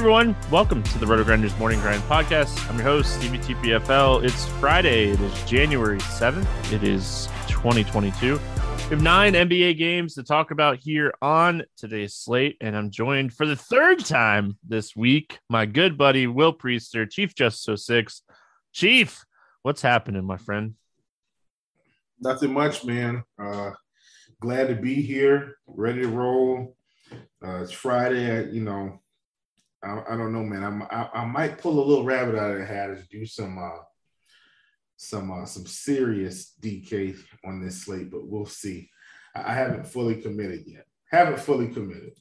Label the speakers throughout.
Speaker 1: everyone. Welcome to the Roto Grinders Morning Grind Podcast. I'm your host, Stevie TPFL. It's Friday. It is January 7th. It is 2022. We have nine NBA games to talk about here on today's slate, and I'm joined for the third time this week, my good buddy Will Priester, Chief Justice 06. Chief, what's happening, my friend?
Speaker 2: Nothing much, man. Uh, glad to be here, ready to roll. Uh, it's Friday. You know, I, I don't know, man. I'm, I, I might pull a little rabbit out of the hat and do some uh, some uh, some serious DK on this slate, but we'll see. I, I haven't fully committed yet. Haven't fully committed.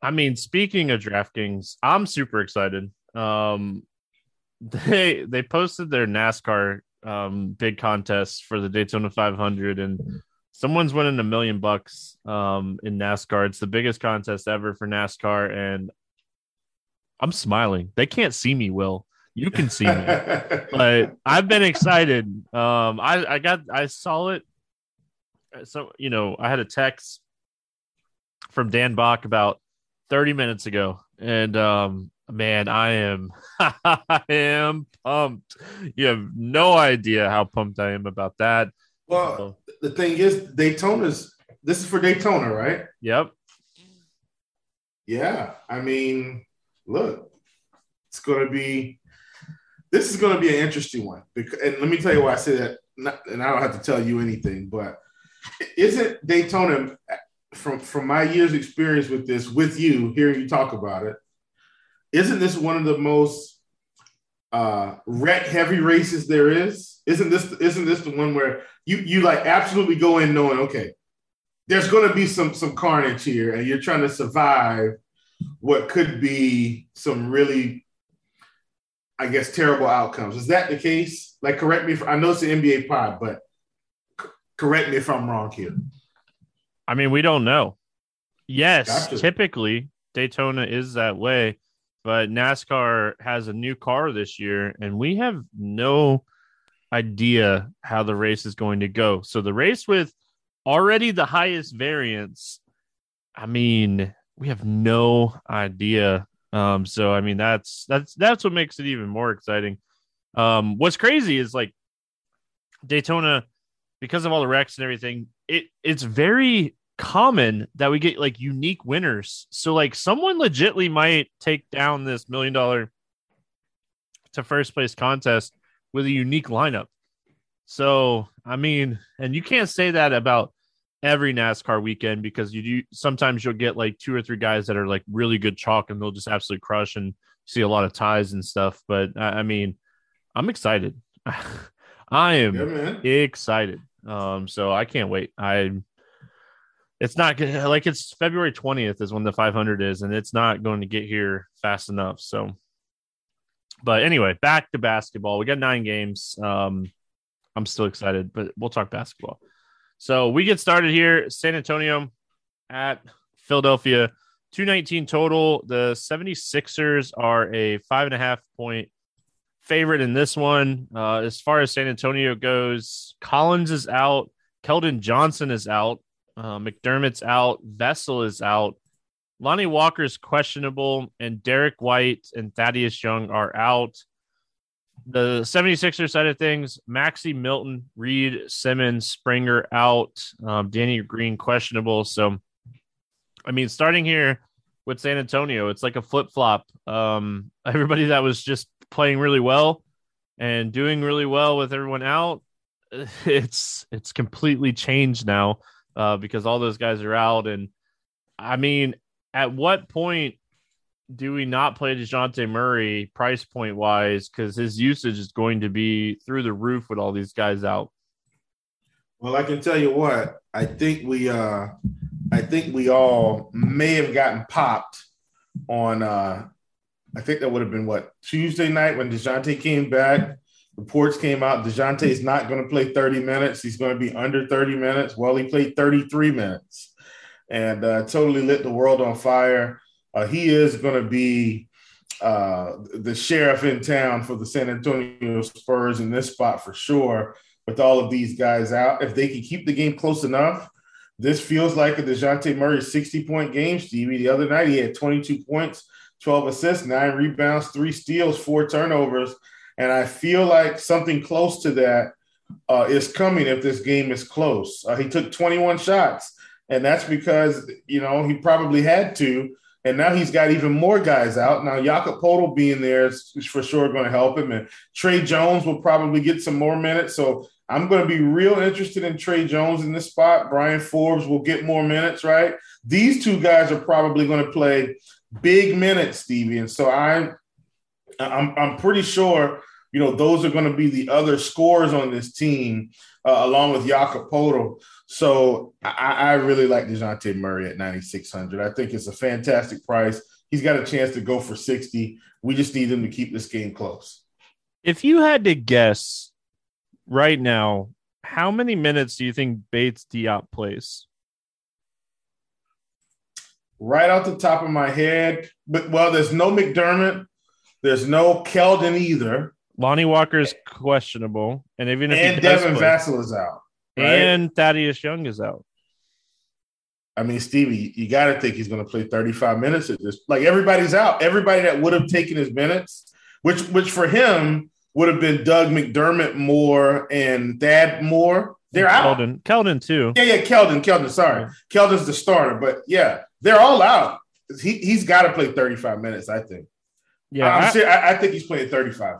Speaker 1: I mean, speaking of DraftKings, I'm super excited. Um, they they posted their NASCAR um, big contest for the Daytona 500, and someone's winning a million bucks um, in NASCAR. It's the biggest contest ever for NASCAR, and I'm smiling. They can't see me, Will. You can see me, but I've been excited. Um, I I got I saw it. So you know, I had a text from Dan Bach about 30 minutes ago, and um, man, I am I am pumped. You have no idea how pumped I am about that.
Speaker 2: Well, so, the thing is, Daytona's this is for Daytona, right?
Speaker 1: Yep.
Speaker 2: Yeah, I mean, look, it's going to be this is going to be an interesting one. Because, and let me tell you why I say that. Not, and I don't have to tell you anything, but isn't Daytona from from my years experience with this with you hearing you talk about it isn't this one of the most uh wreck heavy races there is isn't this isn't this the one where you you like absolutely go in knowing okay there's going to be some some carnage here and you're trying to survive what could be some really i guess terrible outcomes. Is that the case? Like correct me if i know it's an nba pod but c- correct me if i'm wrong here.
Speaker 1: I mean we don't know. Yes gotcha. typically daytona is that way but NASCAR has a new car this year, and we have no idea how the race is going to go. So the race with already the highest variance, I mean, we have no idea. Um, so I mean, that's that's that's what makes it even more exciting. Um, what's crazy is like Daytona, because of all the wrecks and everything, it it's very common that we get like unique winners. So like someone legitly might take down this million dollar to first place contest with a unique lineup. So I mean, and you can't say that about every NASCAR weekend because you do sometimes you'll get like two or three guys that are like really good chalk and they'll just absolutely crush and see a lot of ties and stuff. But I, mean, I'm excited. I am yeah, excited. Um, so I can't wait. I it's not good. Like it's February 20th is when the 500 is, and it's not going to get here fast enough. So, but anyway, back to basketball. We got nine games. Um, I'm still excited, but we'll talk basketball. So we get started here. San Antonio at Philadelphia, 219 total. The 76ers are a five and a half point favorite in this one. Uh, as far as San Antonio goes, Collins is out. Keldon Johnson is out. Uh, McDermott's out. Vassell is out. Lonnie Walker's questionable, and Derrick White and Thaddeus Young are out. The 76er side of things, Maxey Milton, Reed, Simmons, Springer out. Um, Danny Green questionable. So, I mean, starting here with San Antonio, it's like a flip flop. Um, everybody that was just playing really well and doing really well with everyone out, it's it's completely changed now uh, because all those guys are out. And I mean, at what point do we not play DeJounte Murray price point wise? Because his usage is going to be through the roof with all these guys out.
Speaker 2: Well, I can tell you what, I think we uh I think we all may have gotten popped on uh I think that would have been what Tuesday night when DeJounte came back reports came out DeJounte is not going to play 30 minutes. He's going to be under 30 minutes. Well, he played 33 minutes and uh, totally lit the world on fire. Uh, he is going to be uh, the sheriff in town for the San Antonio Spurs in this spot for sure. With all of these guys out, if they can keep the game close enough, This feels like a DeJounte Murray 60 point game, Stevie. The other night he had 22 points, 12 assists, nine rebounds, three steals, four turnovers. And I feel like something close to that uh, is coming if this game is close. Uh, he took 21 shots, and that's because, you know, he probably had to. And now he's got even more guys out. Now, Jakob Poeltl being there is for sure going to help him. And Tre Jones will probably get some more minutes. So I'm going to be real interested in Tre Jones in this spot. Bryn Forbes will get more minutes, right? These two guys are probably going to play big minutes, Stevie. And so I'm, I'm, I'm pretty sure, you know, those are going to be the other scores on this team, uh, along with Jakob Poeltl. So I, I really like DeJounte Murray at 9,600. I think it's a fantastic price. He's got a chance to go for 60. We just need him to keep this game close.
Speaker 1: If you had to guess right now, how many minutes do you think Bates Diop plays?
Speaker 2: Right off the top of my head, but well, there's no McDermott, there's no Keldon either.
Speaker 1: Lonnie Walker's questionable, and even if
Speaker 2: and Devin play, Vassell is out,
Speaker 1: right? and Thaddeus Young is out.
Speaker 2: I mean, Stevie, you got to think he's going to play 35 minutes at this. Like everybody's out. Everybody that would have taken his minutes, which which for him would have been Doug McDermott Moore and Thad Moore. They're out.
Speaker 1: Keldon, Keldon too.
Speaker 2: Yeah, yeah, Keldon, Keldon. Sorry, yeah. Keldon's the starter, but yeah, they're all out. He he's got to play 35 minutes. I think. Yeah, I, I, I think he's playing 35.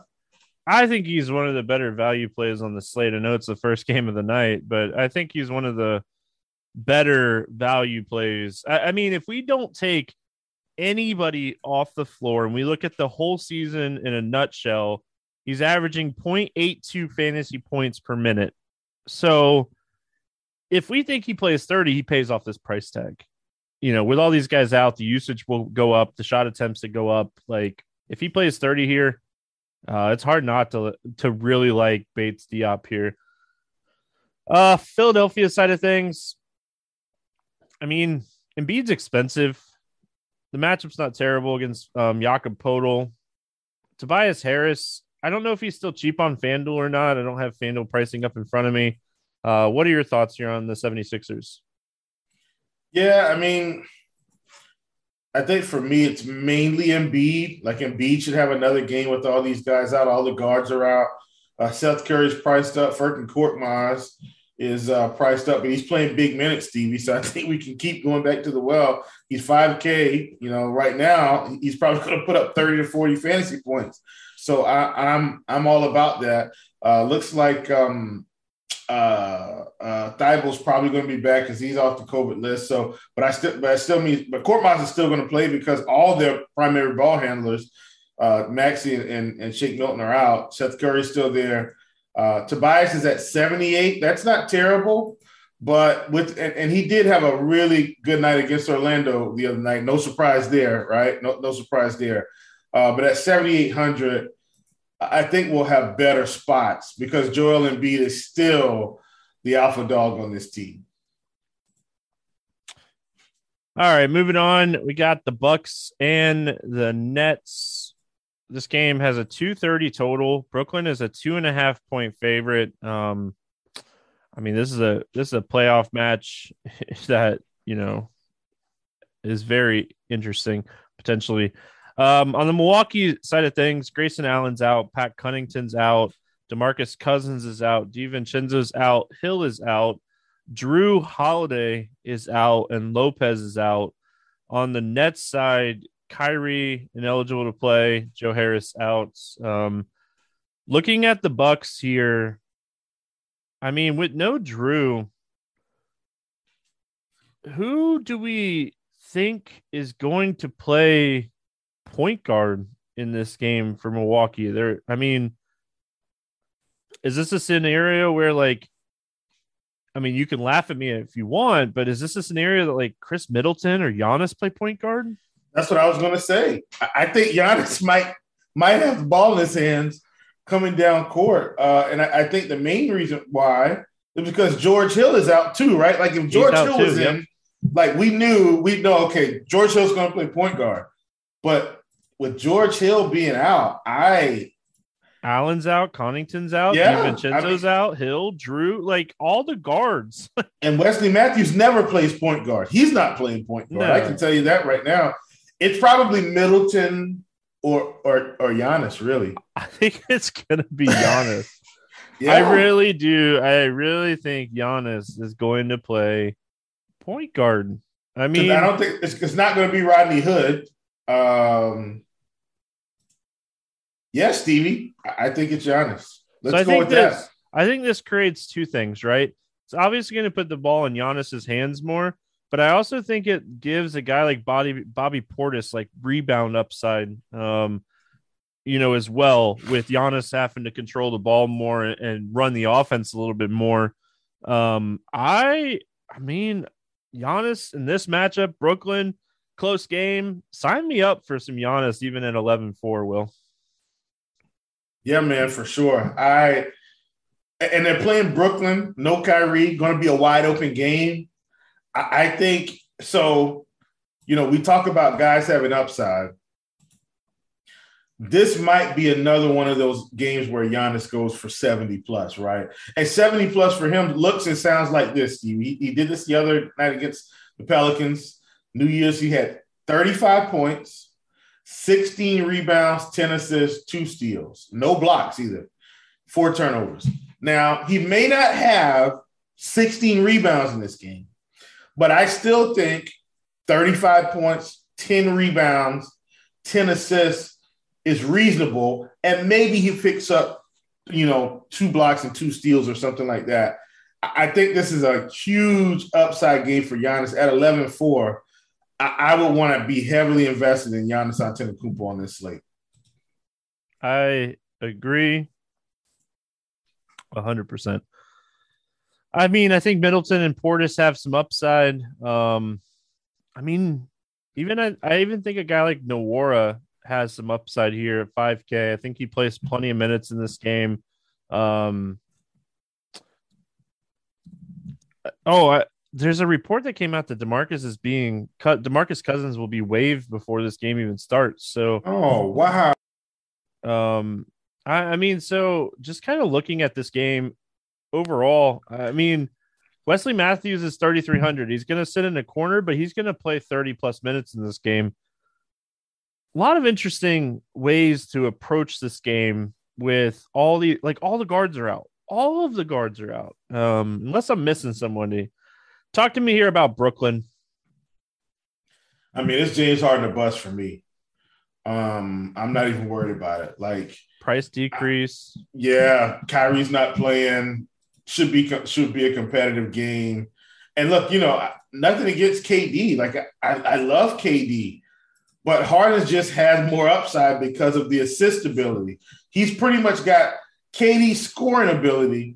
Speaker 1: I think he's one of the better value plays on the slate. I know it's the first game of the night, but I think he's one of the better value plays. I, I mean, if we don't take anybody off the floor and we look at the whole season in a nutshell, He's averaging 0.82 fantasy points per minute. So if we think he plays 30, he pays off this price tag. You know, with all these guys out, the usage will go up, the shot attempts to go up. Like if he plays 30 here, uh, it's hard not to to really like Bates Diop here. Uh Philadelphia side of things. I mean, Embiid's expensive. The matchup's not terrible against um Jakob Poeltl. Tobias Harris, I don't know if he's still cheap on FanDuel or not. I don't have FanDuel pricing up in front of me. Uh, what are your thoughts here on the 76ers?
Speaker 2: Yeah, I mean, I think for me, it's mainly Embiid. Like Embiid should have another game with all these guys out. All the guards are out. Uh, Seth Curry's priced up. Furkan Korkmaz is uh, priced up, but he's playing big minutes, Stevie. So I think we can keep going back to the well. He's 5K. You know, right now, he's probably going to put up 30 to 40 fantasy points. So I, am I'm, I'm all about that. Uh, looks like um, uh, uh, Thybulle's probably going to be back because he's off the COVID list. So, but I still, but I still mean, but Korkmaz is still going to play because all their primary ball handlers, uh, Maxey and, and, and Shake Milton are out. Seth Curry's still there. Uh, Tobias is at 78. That's not terrible, but with and, and, he did have a really good night against Orlando the other night. No surprise there, right? No, no surprise there. Uh, but at 7,800, I think we'll have better spots because Joel Embiid is still the alpha dog on this team.
Speaker 1: All right, moving on. We got the Bucks and the Nets. This game has a 230 total. Brooklyn is a two and a half point favorite. Um, I mean, this is a this is a playoff match that you know is very interesting potentially. Um, on the Milwaukee side of things, Grayson Allen's out, Pat Connaughton's out, Demarcus Cousins is out, DiVincenzo's out, Hill is out, Jrue Holiday is out, and Lopez is out. On the Nets side, Kyrie ineligible to play, Joe Harris out. Um, looking at the Bucks here, I mean, with no Jrue, who do we think is going to play point guard in this game for Milwaukee. There, I mean, is this a scenario where like, I mean, you can laugh at me if you want, but is this a scenario that like Khris Middleton or Giannis play point guard?
Speaker 2: That's what I was gonna say. I think Giannis might might have the ball in his hands coming down court, uh, and I, I, think the main reason why is because George Hill is out too, right? Like if George Hill was in, yep. like we knew we know okay, George Hill's gonna play point guard, but with George Hill being out, I
Speaker 1: Allen's out, Connaughton's out, yeah, DiVincenzo's I mean, out, Hill, Jrue, like all the guards.
Speaker 2: and Wesley Matthews never plays point guard. He's not playing point guard. No. I can tell you that right now. It's probably Middleton or or or Giannis, really.
Speaker 1: I think it's gonna be Giannis. yeah. I really do. I really think Giannis is going to play point guard. I mean,
Speaker 2: I don't think it's, it's not going to be Rodney Hood. Um, yes, Stevie. I think it's Giannis. Let's so go with
Speaker 1: this,
Speaker 2: that.
Speaker 1: I think this creates two things, right? It's obviously going to put the ball in Giannis's hands more, but I also think it gives a guy like Bobby Bobby Portis like rebound upside, um, you know, as well with Giannis having to control the ball more and run the offense a little bit more. Um, I, I mean, Giannis in this matchup, Brooklyn, close game. Sign me up for some Giannis even at 11-4, Will.
Speaker 2: Yeah, man, for sure. I and they're playing Brooklyn, no Kyrie, going to be a wide open game. I, I think so. You know, we talk about guys having upside. This might be another one of those games where Giannis goes for 70 plus, right? And 70 plus for him looks and sounds like this, Steve. He, he did this the other night against the Pelicans. New Year's, he had 35 points, 16 rebounds, 10 assists, two steals, no blocks either, four turnovers. Now, he may not have 16 rebounds in this game, but I still think 35 points, 10 rebounds, 10 assists is reasonable. And maybe he picks up, you know, two blocks and two steals or something like that. I think this is a huge upside game for Giannis at 11 4. I, would want to be heavily invested in Giannis Antetokounmpo on this slate.
Speaker 1: I agree, hundred percent. I mean, I think Middleton and Portis have some upside. Um, I mean, even I, I even think a guy like Nwora has some upside here at 5K. I think he plays plenty of minutes in this game. Um, oh, I, there's a report that came out that Demarcus is being cut. Demarcus Cousins will be waived before this game even starts. So,
Speaker 2: oh wow.
Speaker 1: Um, I, I mean, so just kind of looking at this game overall, I mean, Wesley Matthews is 3,300. He's going to sit in a corner, but he's going to play 30 plus minutes in this game. A lot of interesting ways to approach this game with all the like all the guards are out. All of the guards are out. Um, unless I'm missing somebody. Talk to me here about Brooklyn.
Speaker 2: I mean, it's James Harden a bust for me. Um, I'm not even worried about it. Like
Speaker 1: price decrease.
Speaker 2: I, yeah, Kyrie's not playing. Should be should be a competitive game. And look, you know, nothing against KD. Like I, I love KD, but Harden just has more upside because of the assist ability. He's pretty much got KD's scoring ability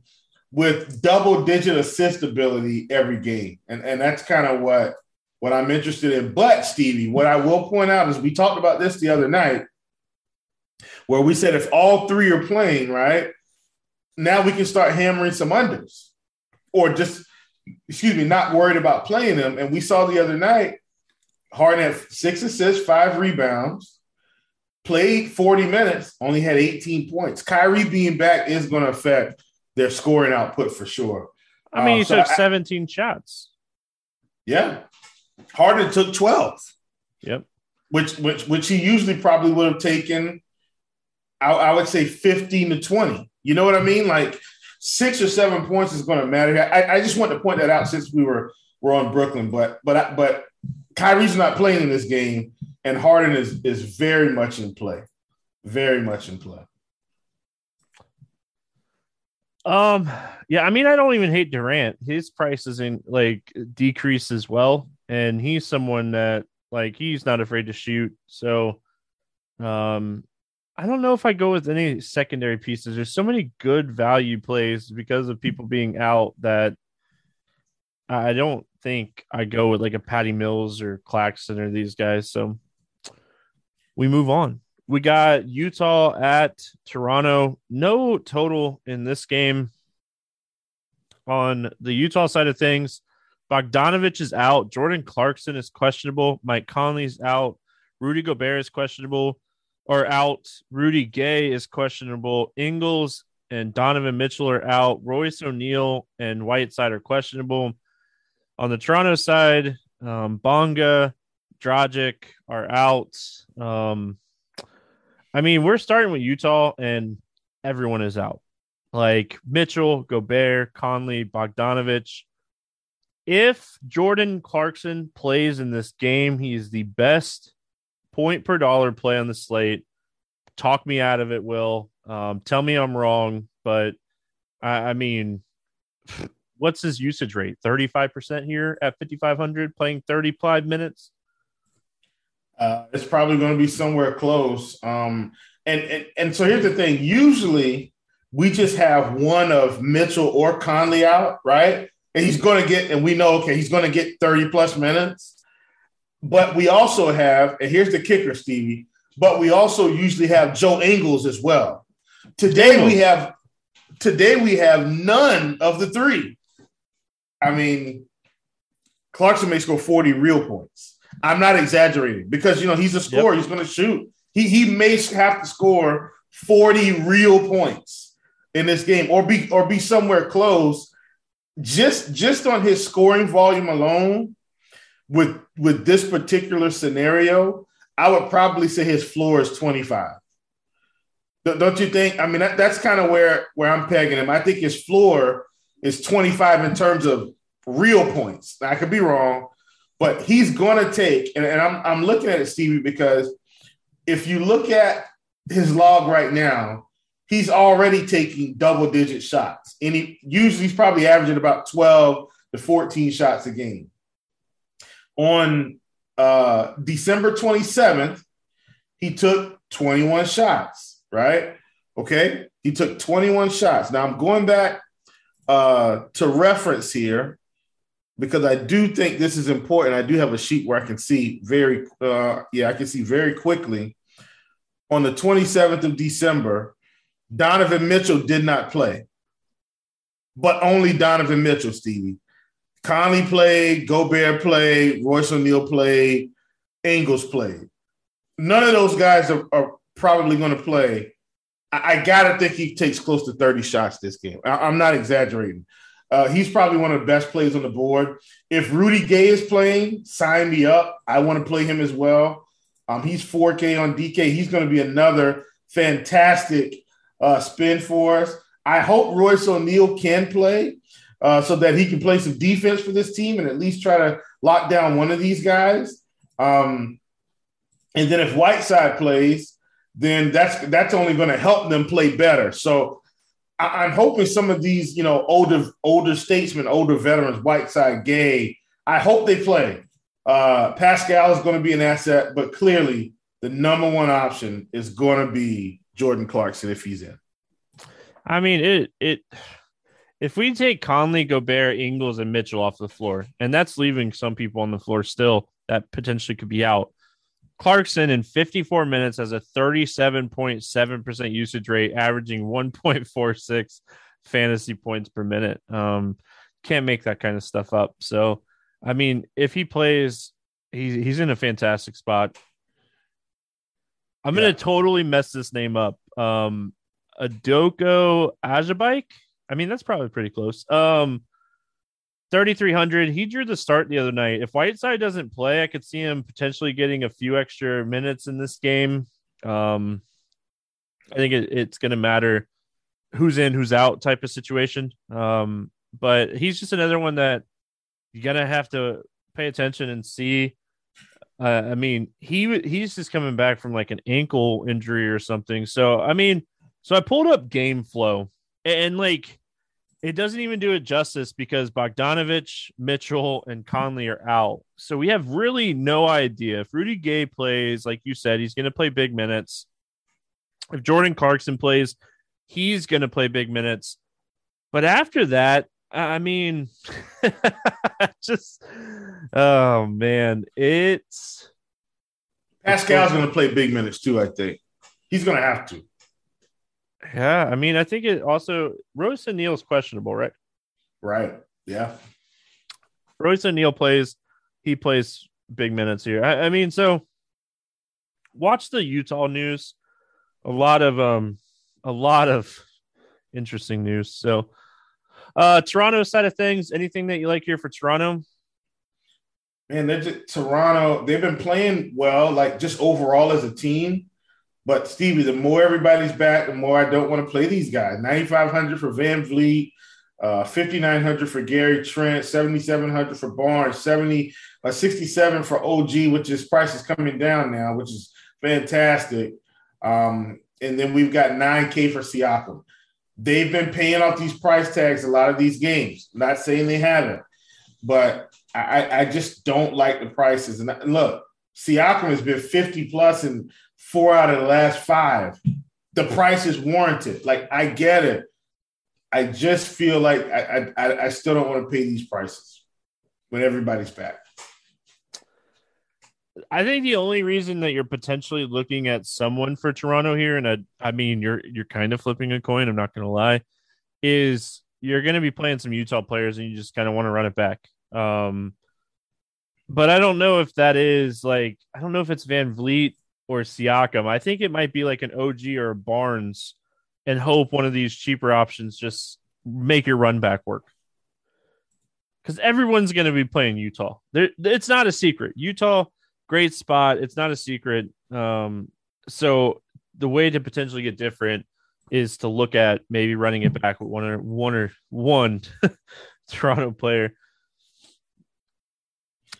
Speaker 2: with double digit assist ability every game. And, and that's kind of what, what I'm interested in. But Stevie, what I will point out is we talked about this the other night where we said if all three are playing, right? Now we can start hammering some unders or just, excuse me, not worried about playing them. And we saw the other night, Harden had six assists, five rebounds, played 40 minutes, only had 18 points. Kyrie being back is going to affect their scoring output for sure.
Speaker 1: I mean, um, he so took I, 17 shots.
Speaker 2: Yeah. Harden took 12.
Speaker 1: Yep.
Speaker 2: Which which which he usually probably would have taken I, I would say 15 to 20. You know what I mean? Like six or seven points is going to matter. I, I just want to point that out since we were we're on Brooklyn, but but but Kyrie's not playing in this game, and Harden is is very much in play, very much in play.
Speaker 1: Um, yeah, I mean, I don't even hate Durant. His price isn't like decrease as well, and he's someone that like he's not afraid to shoot. So, um, I don't know if I go with any secondary pieces. There's so many good value plays because of people being out that I don't think I go with like a Patty Mills or Claxton or these guys. So we move on. We got Utah at Toronto. No total in this game. On the Utah side of things, Bogdanovic is out. Jordan Clarkson is questionable. Mike Conley's out. Rudy Gobert is questionable. are out. Rudy Gay is questionable. Ingles and Donovan Mitchell are out. Royce O'Neale and Whiteside are questionable. On the Toronto side, um, Bonga, Dragic are out. Um, I mean, we're starting with Utah, and everyone is out. Like Mitchell, Gobert, Conley, Bogdanovic. If Jordan Clarkson plays in this game, he is the best point per dollar play on the slate. Talk me out of it, Will. Um, tell me I'm wrong, but I, I mean, what's his usage rate? 35% here at 5,500, playing 35 minutes?
Speaker 2: Uh, it's probably going to be somewhere close. Um, and, and and so here's the thing: usually we just have one of Mitchell or Conley out, right? And he's going to get, and we know, okay, he's going to get 30 plus minutes. But we also have, and here's the kicker, Stevie. But we also usually have Joe Ingles as well. Today we have, today we have none of the three. I mean, Clarkson may score 40 real points. I'm not exaggerating because you know he's a scorer. Yep. He's going to shoot. He he may have to score 40 real points in this game, or be or be somewhere close. Just just on his scoring volume alone, with with this particular scenario, I would probably say his floor is 25. Don't you think? I mean, that, that's kind of where where I'm pegging him. I think his floor is 25 in terms of real points. I could be wrong, but he's going to take, and, and I'm, I'm looking at it, Stevie, because if you look at his log right now, he's already taking double digit shots. And he usually he's probably averaging about 12 to 14 shots a game. On uh, December 27th, he took 21 shots, right? Okay. He took 21 shots. Now I'm going back uh, to reference here because I do think this is important. I do have a sheet where I can see very, uh, yeah, I can see very quickly. On the 27th of December, Donovan Mitchell did not play, but only Donovan Mitchell, Stevie. Conley played, Gobert played, Royce O'Neale played, Ingles played. None of those guys are, are probably going to play. I, I got to think he takes close to 30 shots this game. I, I'm not exaggerating. Uh, he's probably one of the best players on the board. If Rudy Gay is playing, sign me up. I want to play him as well. Um, he's 4K on DK. He's going to be another fantastic uh, spin for us. I hope Royce O'Neale can play uh, so that he can play some defense for this team and at least try to lock down one of these guys. Um, and then if Whiteside plays, then that's that's only going to help them play better. So I, am hoping some of these, you know, older older statesmen, older veterans, Whiteside, Gay, I hope they play. Uh, Pascal is going to be an asset, but clearly the number one option is going to be Jordan Clarkson if he's in.
Speaker 1: I mean, it it if we take Conley, Gobert, Ingles, and Mitchell off the floor, and that's leaving some people on the floor still that potentially could be out. Clarkson in 54 minutes has a 37.7% usage rate, averaging 1.46 fantasy points per minute. Um, can't make that kind of stuff up. So, I mean, if he plays, he's he's in a fantastic spot. I'm yeah. gonna totally mess this name up. Um, Adoko Ajabike. I mean, that's probably pretty close. Um, 3,300. He drew the start the other night. If Whiteside doesn't play, I could see him potentially getting a few extra minutes in this game. Um, I think it, it's going to matter who's in, who's out type of situation. Um, but he's just another one that you're going to have to pay attention and see. Uh, I mean, he he's just coming back from like an ankle injury or something. So, I mean, so I pulled up game flow and like it doesn't even do it justice because Bogdanovic, Mitchell, and Conley are out. So we have really no idea if Rudy Gay plays, like you said, he's going to play big minutes. If Jordan Clarkson plays, he's going to play big minutes. But after that, I mean, just oh man, it's
Speaker 2: Pascal's going to play big minutes too. I think he's going to have to.
Speaker 1: Yeah, I mean, I think it also Royce O'Neale is questionable, right?
Speaker 2: Right. Yeah.
Speaker 1: Royce O'Neale plays. He plays big minutes here. I, I mean, so watch the Utah news. a lot of um, a lot of interesting news. So, uh, Toronto side of things, anything that you like here for Toronto?
Speaker 2: Man, they're just, Toronto. They've been playing well, like just overall as a team. But Stevie, the more everybody's back, the more I don't want to play these guys. Ninety five hundred for VanVleet, uh, 5900 for Gary Trent, 7700 for Barnes, 70 uh, 67 for OG, which is price is coming down now, which is fantastic. Um, and then we've got 9K for Siakam. They've been paying off these price tags a lot of these games. not saying they haven't, but I, I just don't like the prices. And look, Siakam has been 50 plus in four out of the last five. The price is warranted. Like I get it. I just feel like I, I, I still don't want to pay these prices when everybody's back.
Speaker 1: I think the only reason that you're potentially looking at someone for Toronto here, and I, I mean you're you're kind of flipping a coin. I'm not going to lie, is you're going to be playing some Utah players, and you just kind of want to run it back. Um, but I don't know if that is like I don't know if it's VanVleet or Siakam. I think it might be like an OG or a Barnes and hope one of these cheaper options just make your run back work. Because everyone's going to be playing Utah. It's not a secret. Utah, great spot. It's not a secret. Um, so the way to potentially get different is to look at maybe running it back with one or one or one Toronto player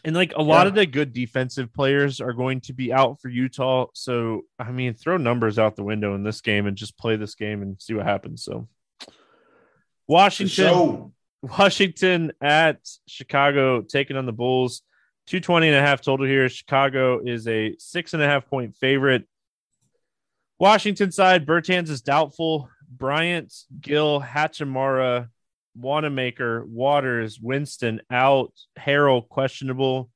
Speaker 1: and like a lot yeah. of the good defensive players are going to be out for Utah. So, I mean, throw numbers out the window in this game and just play this game and see what happens. So, Washington, Washington at Chicago taking on the Bulls. 220 and a half total here. Chicago is a six and a half point favorite. Washington side, Bertans is doubtful. Bryant, Gill, Hachimura, Wanamaker, Waters, Winston out, Harrell questionable.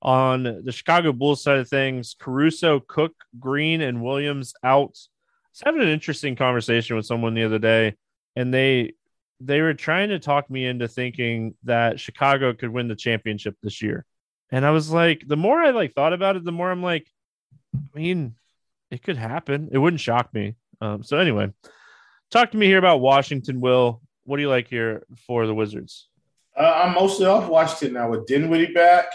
Speaker 1: On the Chicago Bulls side of things, Caruso, Cook, Green, and Williams out. I was having an interesting conversation with someone the other day, and they they were trying to talk me into thinking that Chicago could win the championship this year. And I was like, the more I like thought about it, the more I'm like, I mean, it could happen. It wouldn't shock me. Um, so anyway, talk to me here about Washington. Will what do you like here for the Wizards?
Speaker 2: Uh, I'm mostly off Washington now with Dinwiddie back.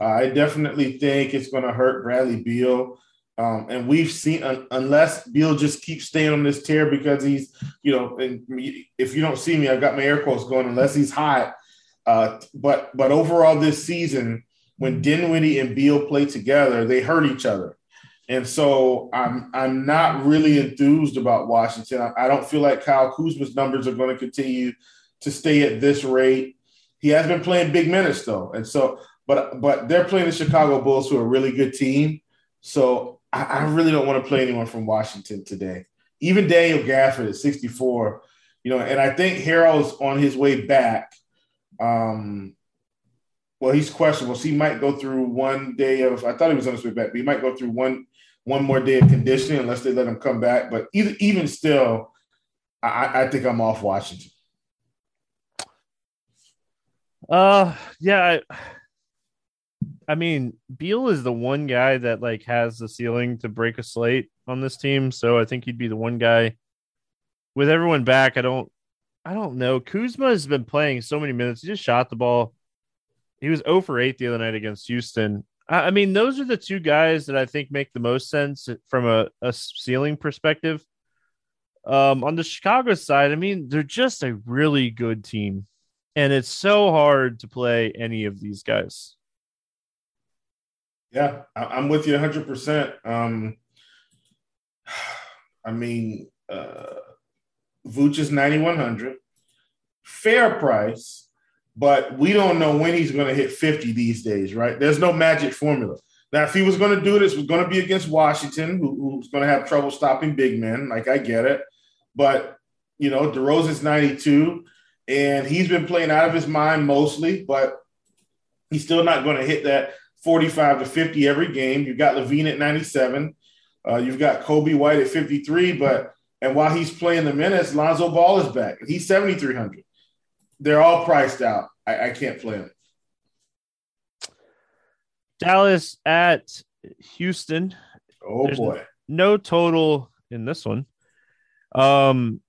Speaker 2: Uh, I definitely think it's going to hurt Bradley Beal. Um, and we've seen, unless Beal just keeps staying on this tear because he's, you know, and if you don't see me, I've got my air quotes going, unless he's hot. Uh, but but overall this season, when Dinwiddie and Beal play together, they hurt each other. And so I'm I'm not really enthused about Washington. I, I don't feel like Kyle Kuzma's numbers are going to continue to stay at this rate. He has been playing big minutes though, and so but but they're playing the Chicago Bulls, who are a really good team. So I, I really don't want to play anyone from Washington today. Even Daniel Gafford at 64, you know, and I think Harrell's on his way back. Um, well, he's questionable. So he might go through one day of. I thought he was on his way back, but he might go through one one more day of conditioning unless they let him come back. But either, even still, I, I think I'm off Washington.
Speaker 1: Uh, yeah. I, I mean, Beal is the one guy that like has the ceiling to break a slate on this team, so I think he'd be the one guy. With everyone back, I don't, I don't know. Kuzma has been playing so many minutes. He just shot the ball. He was 0 for 8 the other night against Houston. I mean, those are the two guys that I think make the most sense from a, a ceiling perspective. Um, on the Chicago side, I mean, they're just a really good team, and it's so hard to play any of these guys.
Speaker 2: Yeah, I'm with you 100%. Um, I mean, uh, Vooch is 9,100, fair price but we don't know when he's going to hit 50 these days, right? There's no magic formula. Now, if he was going to do this, it was going to be against Washington, who, who's going to have trouble stopping big men. Like, I get it. But, you know, DeRozan's 92, and he's been playing out of his mind mostly, but he's still not going to hit that 45 to 50 every game. You've got LaVine at 97. Uh, you've got Coby White at 53, but and while he's playing the minutes, Lonzo Ball is back. He's 7,300 they're all priced out. I, I can't play them.
Speaker 1: Dallas at Houston.
Speaker 2: Oh There's boy.
Speaker 1: No total in this one. Um,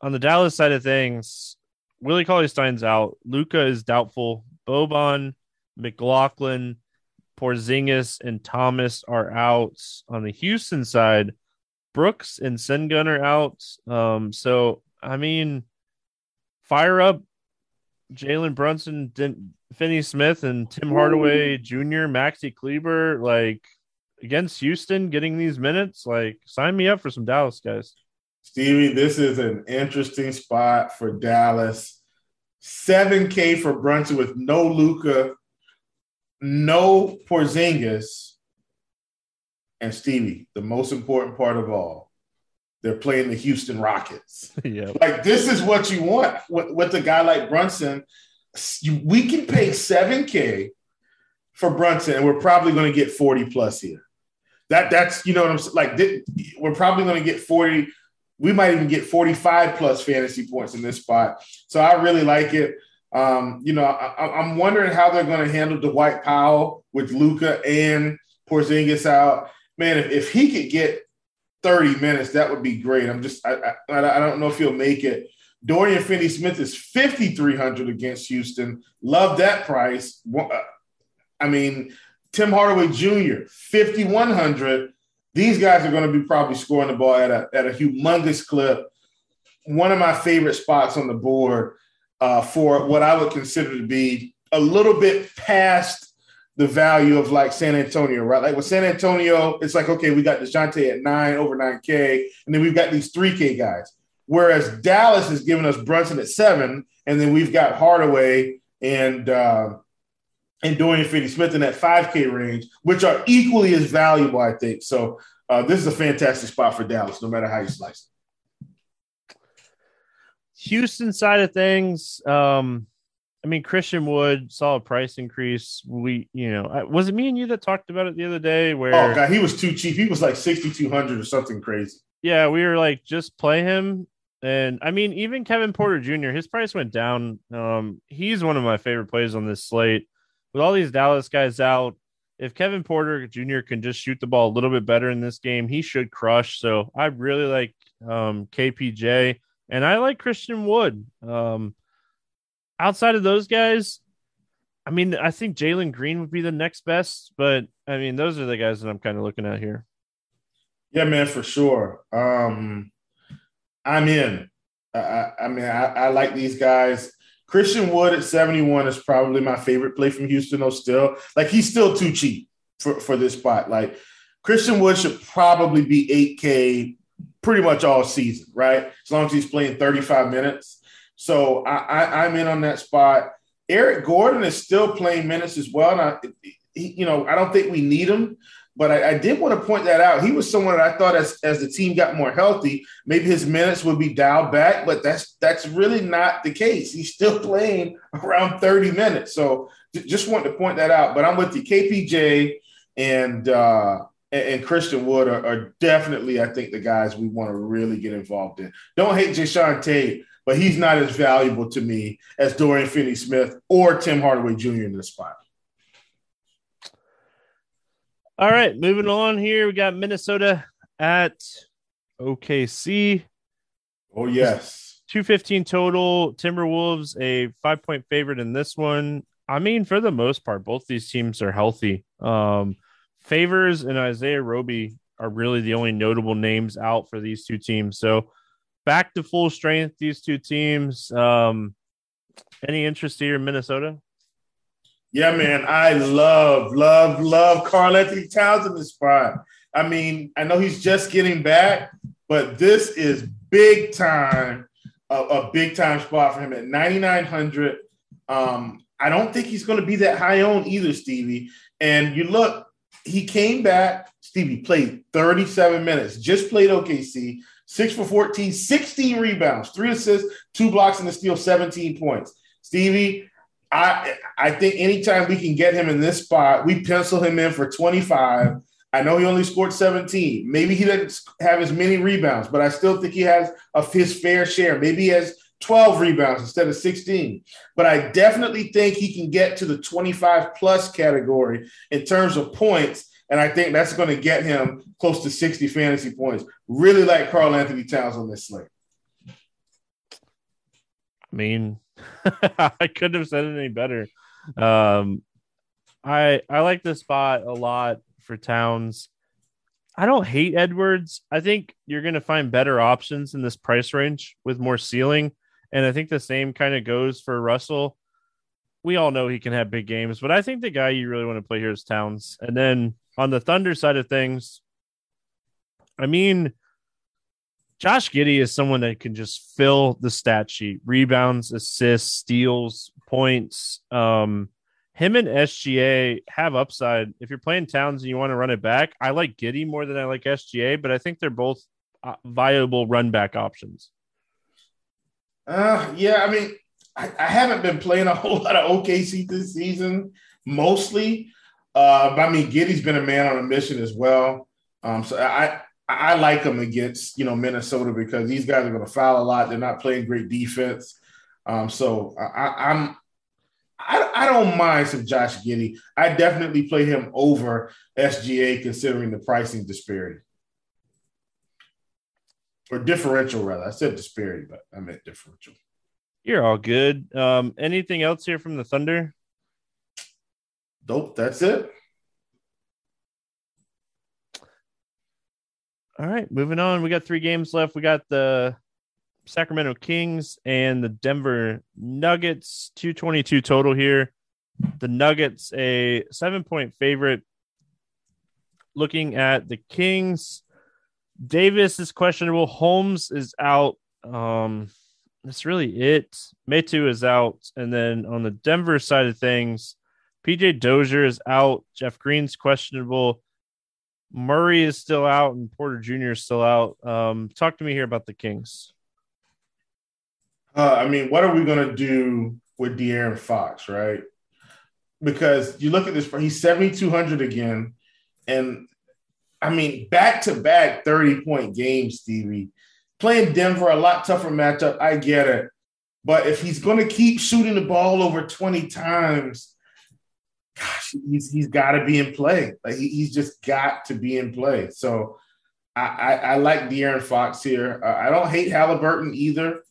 Speaker 1: on the Dallas side of things, Willie Cauley Stein's out. Luka is doubtful. Boban, McLaughlin, Porzingis, and Thomas are out. On the Houston side, Brooks and Sengun are out. Um, so I mean, fire up Jalen Brunson, Finney Smith, and Tim Hardaway Jr., Maxi Kleber, like against Houston, getting these minutes. Like, sign me up for some Dallas guys.
Speaker 2: Stevie, this is an interesting spot for Dallas. 7K for Brunson with no Luka, no Porzingis, and Stevie, the most important part of all, they're playing the Houston Rockets.
Speaker 1: yeah.
Speaker 2: Like this is what you want with, with a guy like Brunson. We can pay 7K for Brunson, and we're probably going to get 40 plus here. That that's you know what I'm saying. Like we're probably going to get 40. We might even get 45 plus fantasy points in this spot. So I really like it. Um, you know, I, am wondering how they're going to handle Dwight Powell with Luka and Porzingis out. Man, if, if he could get 30 minutes, that would be great. I'm just, I, I, I don't know if he'll make it. Dorian Finney Smith is 5,300 against Houston. Love that price. Uh, I mean, Tim Hardaway Jr., 5,100. These guys are going to be probably scoring the ball at a, at a humongous clip. One of my favorite spots on the board uh, for what I would consider to be a little bit past the value of like San Antonio, right? Like with San Antonio, it's like, okay, we got DeJounte at nine, over 9K, and then we've got these 3K guys. Whereas Dallas is giving us Brunson at seven, and then we've got Hardaway and uh, and Dorian Finney Smith in that 5K range, which are equally as valuable, I think. So uh, this is a fantastic spot for Dallas, no matter how you slice it.
Speaker 1: Houston side of things, um, I mean, Christian Wood saw a price increase. We, you know, was it me and you that talked about it the other day? Where
Speaker 2: oh god, he was too cheap. He was like sixty two hundred or something crazy.
Speaker 1: Yeah, we were like, just play him. And I mean, even Kevin Porter Jr. His price went down. Um, he's one of my favorite plays on this slate. With all these Dallas guys out, if Kevin Porter Jr. can just shoot the ball a little bit better in this game, he should crush. So I really like um, KPJ, and I like Christian Wood. Um, outside of those guys, I mean, I think Jalen Green would be the next best, but I mean, those are the guys that I'm kind of looking at here.
Speaker 2: Yeah, man, for sure. Um, I'm in. I, I mean, I, I, like these guys. Christian Wood at 71 is probably my favorite play from Houston, though, still. Like, he's still too cheap for, for this spot. Like, Christian Wood should probably be 8K pretty much all season, right? As long as he's playing 35 minutes. So I, I, I'm in on that spot. Eric Gordon is still playing minutes as well. And I, he, you know, I don't think we need him, but I, I, did want to point that out. He was someone that I thought as, as the team got more healthy, maybe his minutes would be dialed back, but that's that's really not the case. He's still playing around 30 minutes. So just wanted to point that out. But I'm with you. KPJ and uh, and, Christian Wood are, are, definitely, I think, the guys we want to really get involved in. Don't hate Jae'Sean Tate but he's not as valuable to me as Dorian Finney Smith or Tim Hardaway Jr. in this spot.
Speaker 1: All right, moving on here. We got Minnesota at OKC.
Speaker 2: Oh, yes.
Speaker 1: 215 total. Timberwolves, a five point favorite in this one. I mean, for the most part, both these teams are healthy. Um, Favors and Isaiah Roby are really the only notable names out for these two teams. So back to full strength. These two teams. Um, any interest here in Minnesota?
Speaker 2: Yeah, man. I love, love, love Karl-Anthony Towns in spot. I mean, I know he's just getting back, but this is big time, a, a big time spot for him at 9,900. Um, I don't think he's going to be that high on either, Stevie. And you look, he came back. Stevie played 37 minutes, just played OKC, six for 14, 16 rebounds, three assists, two blocks, and a steal, 17 points. Stevie, I I think anytime we can get him in this spot, we pencil him in for 25. I know he only scored 17. Maybe he didn't have as many rebounds, but I still think he has of his fair share. Maybe he has 12 rebounds instead of 16. But I definitely think he can get to the 25 plus category in terms of points And I think that's going to get him close to 60 fantasy points. Really like Karl-Anthony Towns on this slate.
Speaker 1: I mean, I couldn't have said it any better. Um, I I like this spot a lot for Towns. I don't hate Edwards. I think you're going to find better options in this price range with more ceiling. And I think the same kind of goes for Russell. We all know he can have big games, but I think the guy you really want to play here is Towns. And then on the Thunder side of things, I mean, Josh Giddey is someone that can just fill the stat sheet rebounds, assists, steals, points. Um, him and SGA have upside. If you're playing Towns and you want to run it back, I like Giddey more than I like SGA, but I think they're both uh, viable run back options.
Speaker 2: Uh, yeah, I mean, I, I, haven't been playing a whole lot of OKC this season, mostly. Uh, but I mean, Giddey's been a man on a mission as well. Um, so I I like him against you know Minnesota because these guys are going to foul a lot. They're not playing great defense. Um, so I, I'm I, I don't mind some Josh Giddey. I definitely play him over SGA considering the pricing disparity. Or differential, rather. I said disparity, but I meant differential.
Speaker 1: You're all good. Um, anything else here from the Thunder?
Speaker 2: Nope, that's it.
Speaker 1: All right, moving on. We got three games left. We got the Sacramento Kings and the Denver Nuggets. 222 total here. The Nuggets, a seven point favorite. Looking at the Kings, Davis is questionable. Holmes is out. Um, that's really it. Metu is out. And then on the Denver side of things, PJ Dozier is out. Jeff Green's questionable. Murray is still out and Porter Jr. is still out. Um, talk to me here about the Kings.
Speaker 2: Uh, I mean, what are we going to do with De'Aaron Fox, right? Because you look at this, he's 7,200 again. And I mean, back to back 30 point games, Stevie. Playing Denver, a lot tougher matchup. I get it. But if he's going to keep shooting the ball over 20 times, gosh, he's he's got to be in play. Like he, he's just got to be in play. So I, I, I like De'Aaron Fox here. Uh, I don't hate Halliburton either.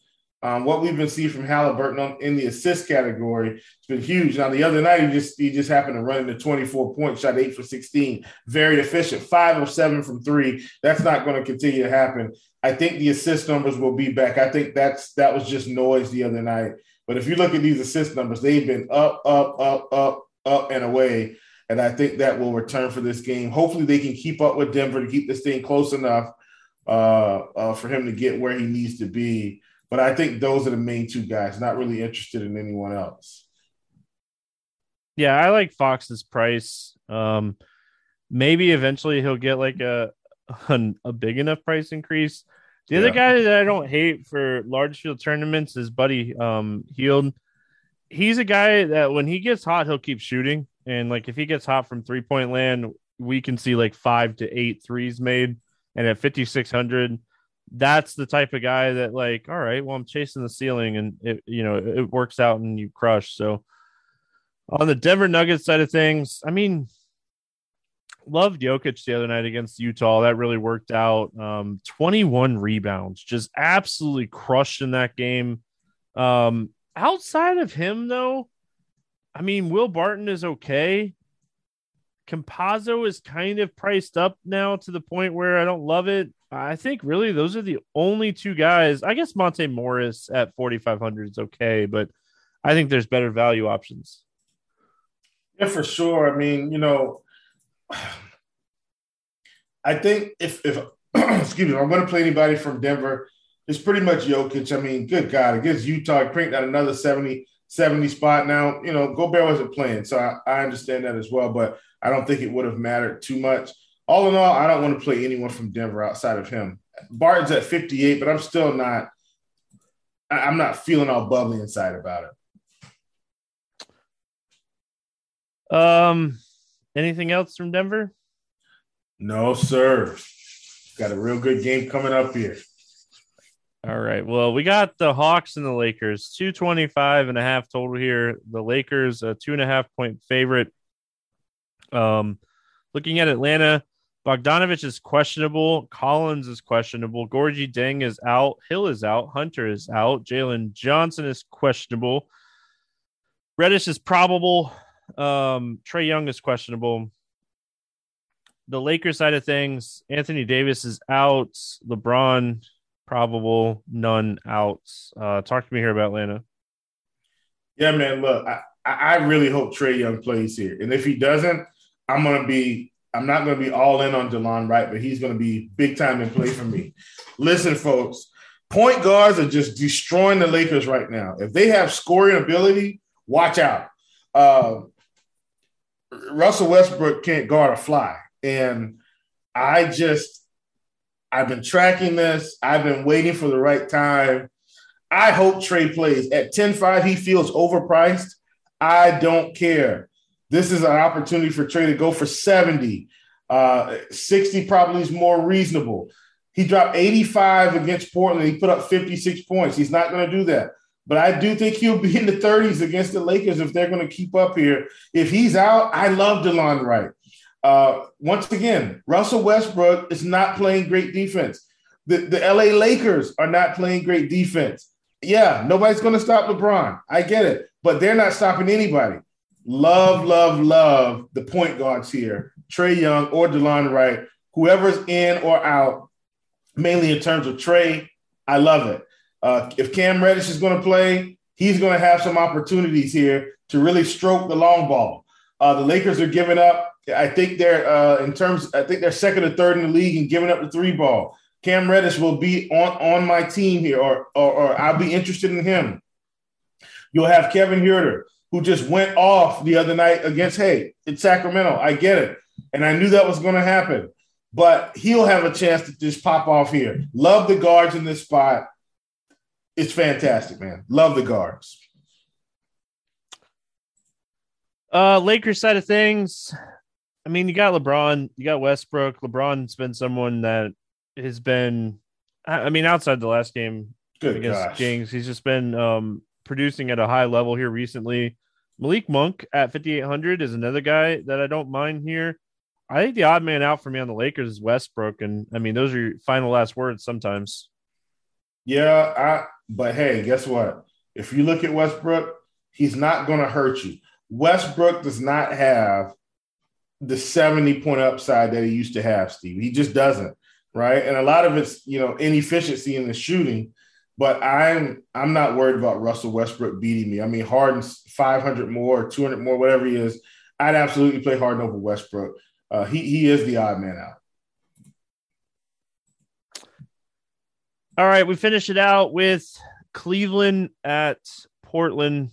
Speaker 2: Um, what we've been seeing from Halliburton on, in the assist category it's been huge. Now the other night he just he just happened to run into 24 points, shot eight for 16, very efficient, five of seven from three. That's not going to continue to happen. I think the assist numbers will be back. I think that's that was just noise the other night. But if you look at these assist numbers, they've been up, up, up, up, up and away. And I think that will return for this game. Hopefully, they can keep up with Denver to keep this thing close enough uh, uh, for him to get where he needs to be. But I think those are the main two guys. Not really interested in anyone else.
Speaker 1: Yeah, I like Fox's price. Um, maybe eventually he'll get like a a, a big enough price increase. The yeah. other guy that I don't hate for large field tournaments is Buddy um, Hield he's a guy that when he gets hot, he'll keep shooting. And like if he gets hot from three point land, we can see like five to eight threes made. And at 5,600, that's the type of guy that like, all right, well, I'm chasing the ceiling and it, you know, it works out and you crush. So on the Denver Nuggets side of things, I mean, loved Jokic the other night against Utah. That really worked out. Um, 21 rebounds, just absolutely crushed in that game. Um, outside of him, though, I mean, Will Barton is okay. Campazzo is kind of priced up now to the point where I don't love it. I think really those are the only two guys. I guess Monte Morris at 4,500 is okay, but I think there's better value options.
Speaker 2: Yeah, for sure. I mean, you know, I think if, if excuse me, I'm going to play anybody from Denver, it's pretty much Jokic. I mean, good God, against Utah, cranked out another 70, 70 spot. Now, you know, Gobert wasn't playing, so I, I understand that as well, but I don't think it would have mattered too much. All in all, I don't want to play anyone from Denver outside of him. Barton's at 58, but I'm still not, I'm not feeling all bubbly inside about
Speaker 1: it. Um, anything else from Denver?
Speaker 2: No, sir. Got a real good game coming up here.
Speaker 1: All right. Well, we got the Hawks and the Lakers, 225 and a half total here. The Lakers, a two and a half point favorite. Um, Looking at Atlanta, Bogdanovic is questionable. Collins is questionable. Gorgui Dieng is out. Hill is out. Hunter is out. Jalen Johnson is questionable. Reddish is probable. Um, Trae Young is questionable. The Lakers side of things, Anthony Davis is out. LeBron probable, none outs. Uh, talk to me here about Atlanta.
Speaker 2: Yeah, man. Look, I, I really hope Trae Young plays here, and if he doesn't, I'm gonna be. I'm not gonna be all in on Delon Wright, but he's gonna be big time in play for me. Listen, folks, point guards are just destroying the Lakers right now. If they have scoring ability, watch out. Uh, Russell Westbrook can't guard a fly, and I just I've been tracking this. I've been waiting for the right time. I hope Trae plays. At 10 5, he feels overpriced. I don't care. This is an opportunity for Trae to go for 70. Uh, 60 probably is more reasonable. He dropped 85 against Portland. He put up 56 points. He's not going to do that. But I do think he'll be in the 30s against the Lakers if they're going to keep up here. If he's out, I love Delon Wright. Uh, once again, Russell Westbrook is not playing great defense. The, the LA Lakers are not playing great defense. Yeah, nobody's going to stop LeBron. I get it, but they're not stopping anybody. Love, love, love the point guards here Trae Young or Delon Wright, whoever's in or out, mainly in terms of Trey. I love it. Uh, if Cam Reddish is going to play, he's going to have some opportunities here to really stroke the long ball. Uh, the Lakers are giving up I think they're uh, in terms. I think they're second or third in the league and giving up the three ball. Cam Reddish will be on on my team here, or or, or I'll be interested in him. You'll have Kevin Huerter, who just went off the other night against Hey it's Sacramento. I get it, and I knew that was going to happen, but he'll have a chance to just pop off here. Love the guards in this spot. It's fantastic, man. Love the guards.
Speaker 1: Uh, Lakers side of things, I mean, you got LeBron, you got Westbrook. LeBron's been someone that has been, I mean, outside the last game Good against gosh. Kings, he's just been um, producing at a high level here recently. Malik Monk at 5,800 is another guy that I don't mind here. I think the odd man out for me on the Lakers is Westbrook, and I mean, those are your final last words sometimes.
Speaker 2: Yeah, I. But hey, guess what? If you look at Westbrook, he's not going to hurt you. Westbrook does not have the 70 point upside that he used to have, Steve. He just doesn't, right? And a lot of it's, you know, inefficiency in the shooting. But I'm I'm not worried about Russell Westbrook beating me. I mean, Harden's 500 more, 200 more, whatever he is. I'd absolutely play Harden over Westbrook. Uh, he he is the odd man out.
Speaker 1: All right, we finish it out with Cleveland at Portland.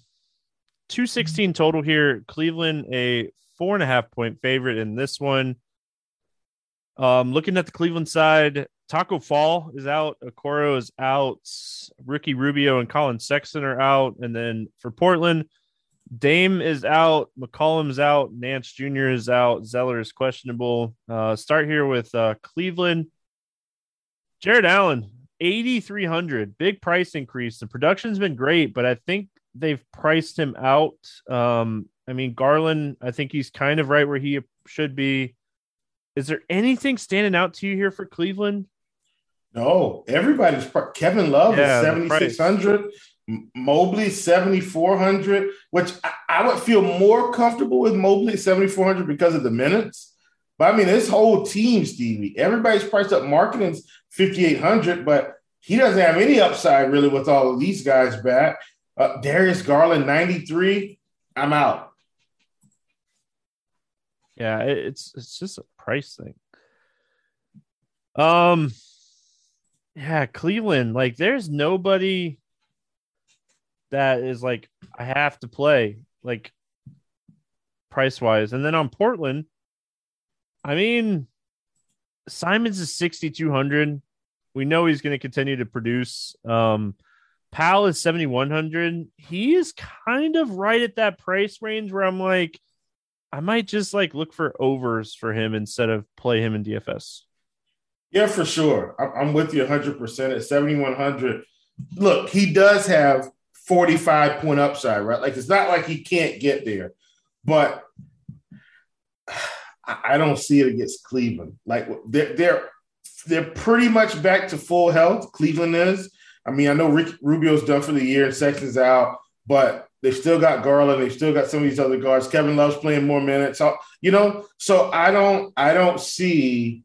Speaker 1: 216 total here. Cleveland a four and a half point favorite in this one. Um, looking at the Cleveland side, Taco Fall is out, Okoro is out, Ricky Rubio and Collin Sexton are out, and then for Portland, Dame is out, McCollum's out, Nance Jr. is out, Zeller is questionable. Uh, start here with uh, Cleveland. Jarrett Allen, 8,300, big price increase. The production's been great, but I think they've priced him out. Um, I mean, Garland, I think he's kind of right where he should be. Is there anything standing out to you here for Cleveland?
Speaker 2: No, everybody's Kevin Love yeah, is 7,600. Mobley 7,400, which I, I, would feel more comfortable with Mobley 7,400 because of the minutes. But I mean, this whole team, Stevie, everybody's priced up. Markkanen's 5,800, but he doesn't have any upside really with all of these guys back. Uh, Darius Garland 93. I'm out.
Speaker 1: Yeah, it's it's just a price thing. Um, yeah, Cleveland. Like, there's nobody that is like I have to play like price wise, and then on Portland, I mean, Simons is sixty two hundred. We know he's going to continue to produce. Um, Powell is seventy one hundred. He is kind of right at that price range where I'm like I might just like look for overs for him instead of play him in DFS.
Speaker 2: Yeah, for sure. I'm with you 100% at 7,100. Look, he does have 45 point upside, right? Like it's not like he can't get there, but I, don't see it against Cleveland. Like they're they're they're pretty much back to full health. Cleveland is. I mean, I know Rick Rubio's done for the year Sexton's out, but they've still got Garland. They've still got some of these other guards. Kevin Love's playing more minutes. So, you know, so I don't I don't see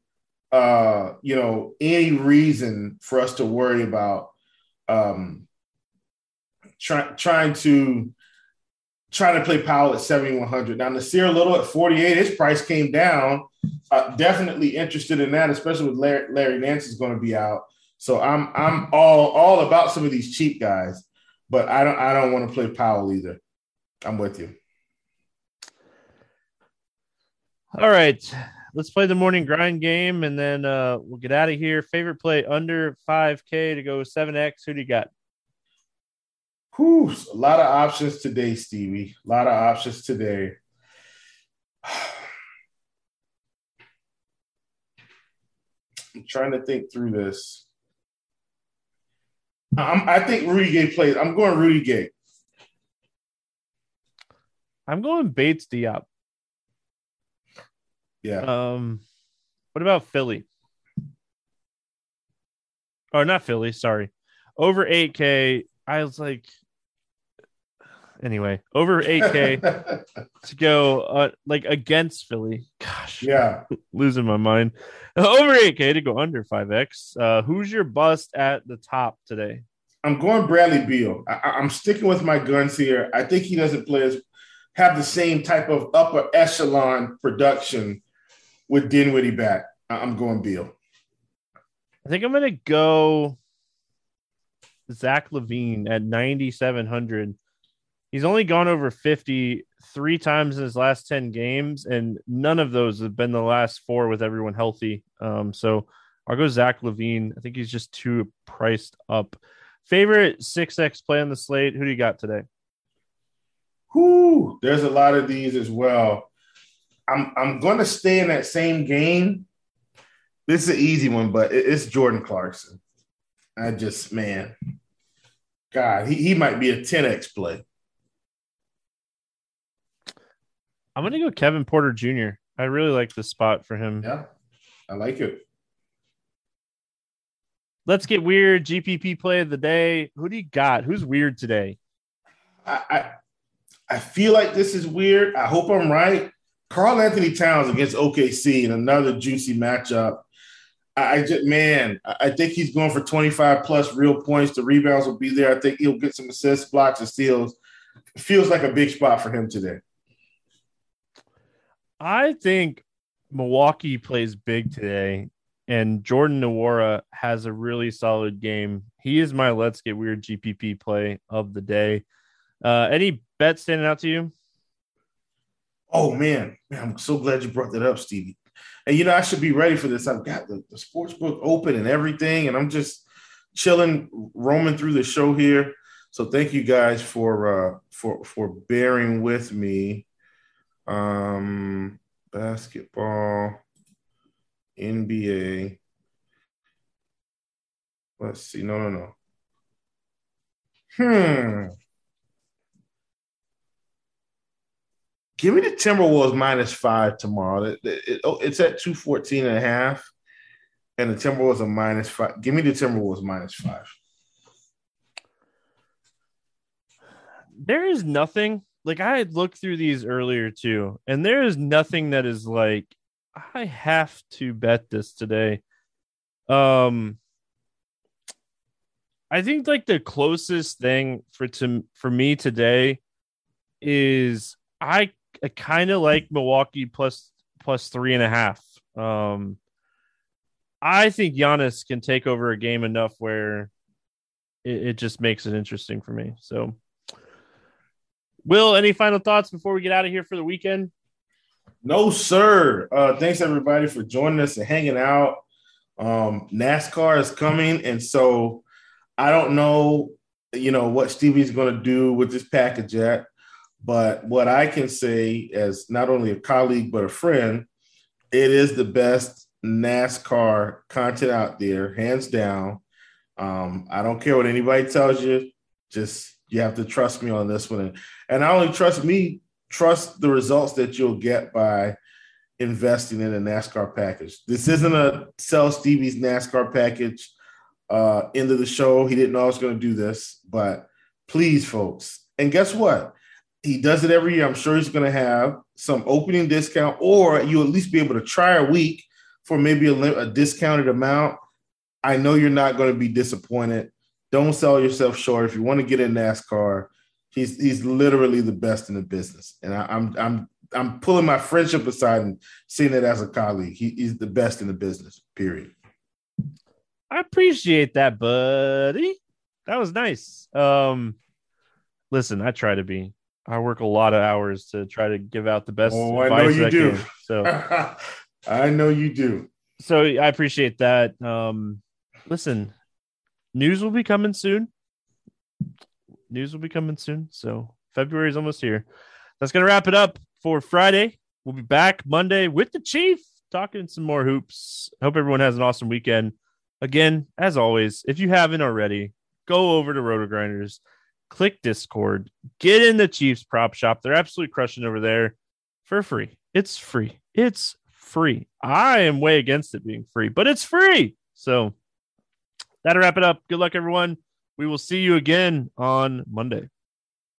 Speaker 2: uh, you know, any reason for us to worry about um try, trying to trying to play Powell at 7,100. Now, Nassir Little at 48, his price came down. Uh, definitely interested in that, especially with Larry, Larry Nance is going to be out. So I'm I'm all all about some of these cheap guys, but I don't I don't want to play Powell either. I'm with you.
Speaker 1: All right. Let's play the morning grind game and then uh, we'll get out of here. Favorite play under 5K to go 7X. Who do you got?
Speaker 2: Whew, a lot of options today, Stevie. A lot of options today. I'm trying to think through this. I'm, i think Rudy Gay plays. I'm going Rudy Gay.
Speaker 1: I'm going Bates-Diop.
Speaker 2: Yeah.
Speaker 1: Um, what about Philly? Oh, not Philly. Sorry. Over 8K. I was like, anyway, over 8K to go uh, like against Philly. Gosh,
Speaker 2: yeah,
Speaker 1: losing my mind. Over 8K to go under 5X. Uh, who's your bust at the top today?
Speaker 2: I'm going Bradley Beal. I- am sticking with my guns here. I think he doesn't play as have the same type of upper echelon production with Dinwiddie back. I'm going Beal.
Speaker 1: I think I'm going to go Zach LaVine at 9,700 he's only gone over 50 three times in his last 10 games, and none of those have been the last four with everyone healthy. Um, so I'll go Zach LaVine. I think he's just too priced up. Favorite 6X play on the slate? Who do you got today?
Speaker 2: Whoo, there's a lot of these as well. I'm I'm to stay in that same game. This is an easy one, but it's Jordan Clarkson. I just, man, God, he, he might be a 10X play.
Speaker 1: I'm gonna go Kevin Porter Jr. I really like this spot for him.
Speaker 2: Yeah, I like it.
Speaker 1: Let's get weird. GPP play of the day. Who do you got? Who's weird today?
Speaker 2: I I, I feel like this is weird. I hope I'm right. Karl-Anthony Towns against OKC in another juicy matchup. I just man, I think he's going for 25 plus real points. The rebounds will be there. I think he'll get some assists, blocks, and steals. Feels like a big spot for him today.
Speaker 1: I think Milwaukee plays big today, and Jordan Nwora has a really solid game. He is my let's get weird GPP play of the day. Uh, any bets standing out to you?
Speaker 2: Oh man, man, I'm so glad you brought that up, Stevie. And you know, I should be ready for this. I've got the, the sports book open and everything, and I'm just chilling, roaming through the show here. So thank you guys for uh, for for bearing with me. Um, basketball, NBA. Let's see. No, no, no. Hmm. Give me the Timberwolves minus five tomorrow. It, it, it, oh, it's at 214 and a half, and the Timberwolves are minus five. Give me the Timberwolves minus five.
Speaker 1: There is nothing like I had looked through these earlier too, and there is nothing that is like I have to bet this today. Um I think like the closest thing for to for me today is I, I kind of like Milwaukee plus plus three and a half. Um I think Giannis can take over a game enough where it, it just makes it interesting for me. So Will, any final thoughts before we get out of here for the weekend?
Speaker 2: No, sir. Uh, thanks everybody for joining us and hanging out. Um, NASCAR is coming, and so I don't know, you know, what Stevie's going to do with this package yet. But what I can say, as not only a colleague but a friend, it is the best NASCAR content out there, hands down. Um, I don't care what anybody tells you. Just you have to trust me on this one. And, and not only trust me, trust the results that you'll get by investing in a NASCAR package. This isn't a sell Stevie's NASCAR package. Uh, end of the show. He didn't know I was going to do this, but please, folks. And guess what? He does it every year. I'm sure he's going to have some opening discount, or you'll at least be able to try a week for maybe a, a discounted amount. I know you're not going to be disappointed. Don't sell yourself short. If you want to get in NASCAR, he's he's literally the best in the business, and I, I'm I'm I'm pulling my friendship aside and seeing it as a colleague. He, he's the best in the business. Period.
Speaker 1: I appreciate that, buddy. That was nice. Um, listen, I try to be. I work a lot of hours to try to give out the best.
Speaker 2: Oh, I know you do. Can, so I know you do.
Speaker 1: So I appreciate that. Um, listen, news will be coming soon. News will be coming soon. So February is almost here. That's gonna wrap it up for Friday. We'll be back Monday with the Chief talking some more hoops. Hope everyone has an awesome weekend. Again, as always, if you haven't already, go over to RotoGrinders, click Discord, get in the Chiefs prop shop. They're absolutely crushing over there for free. It's free. It's free. I am way against it being free, but it's free. So that'll wrap it up. Good luck, everyone. We will see you again on Monday.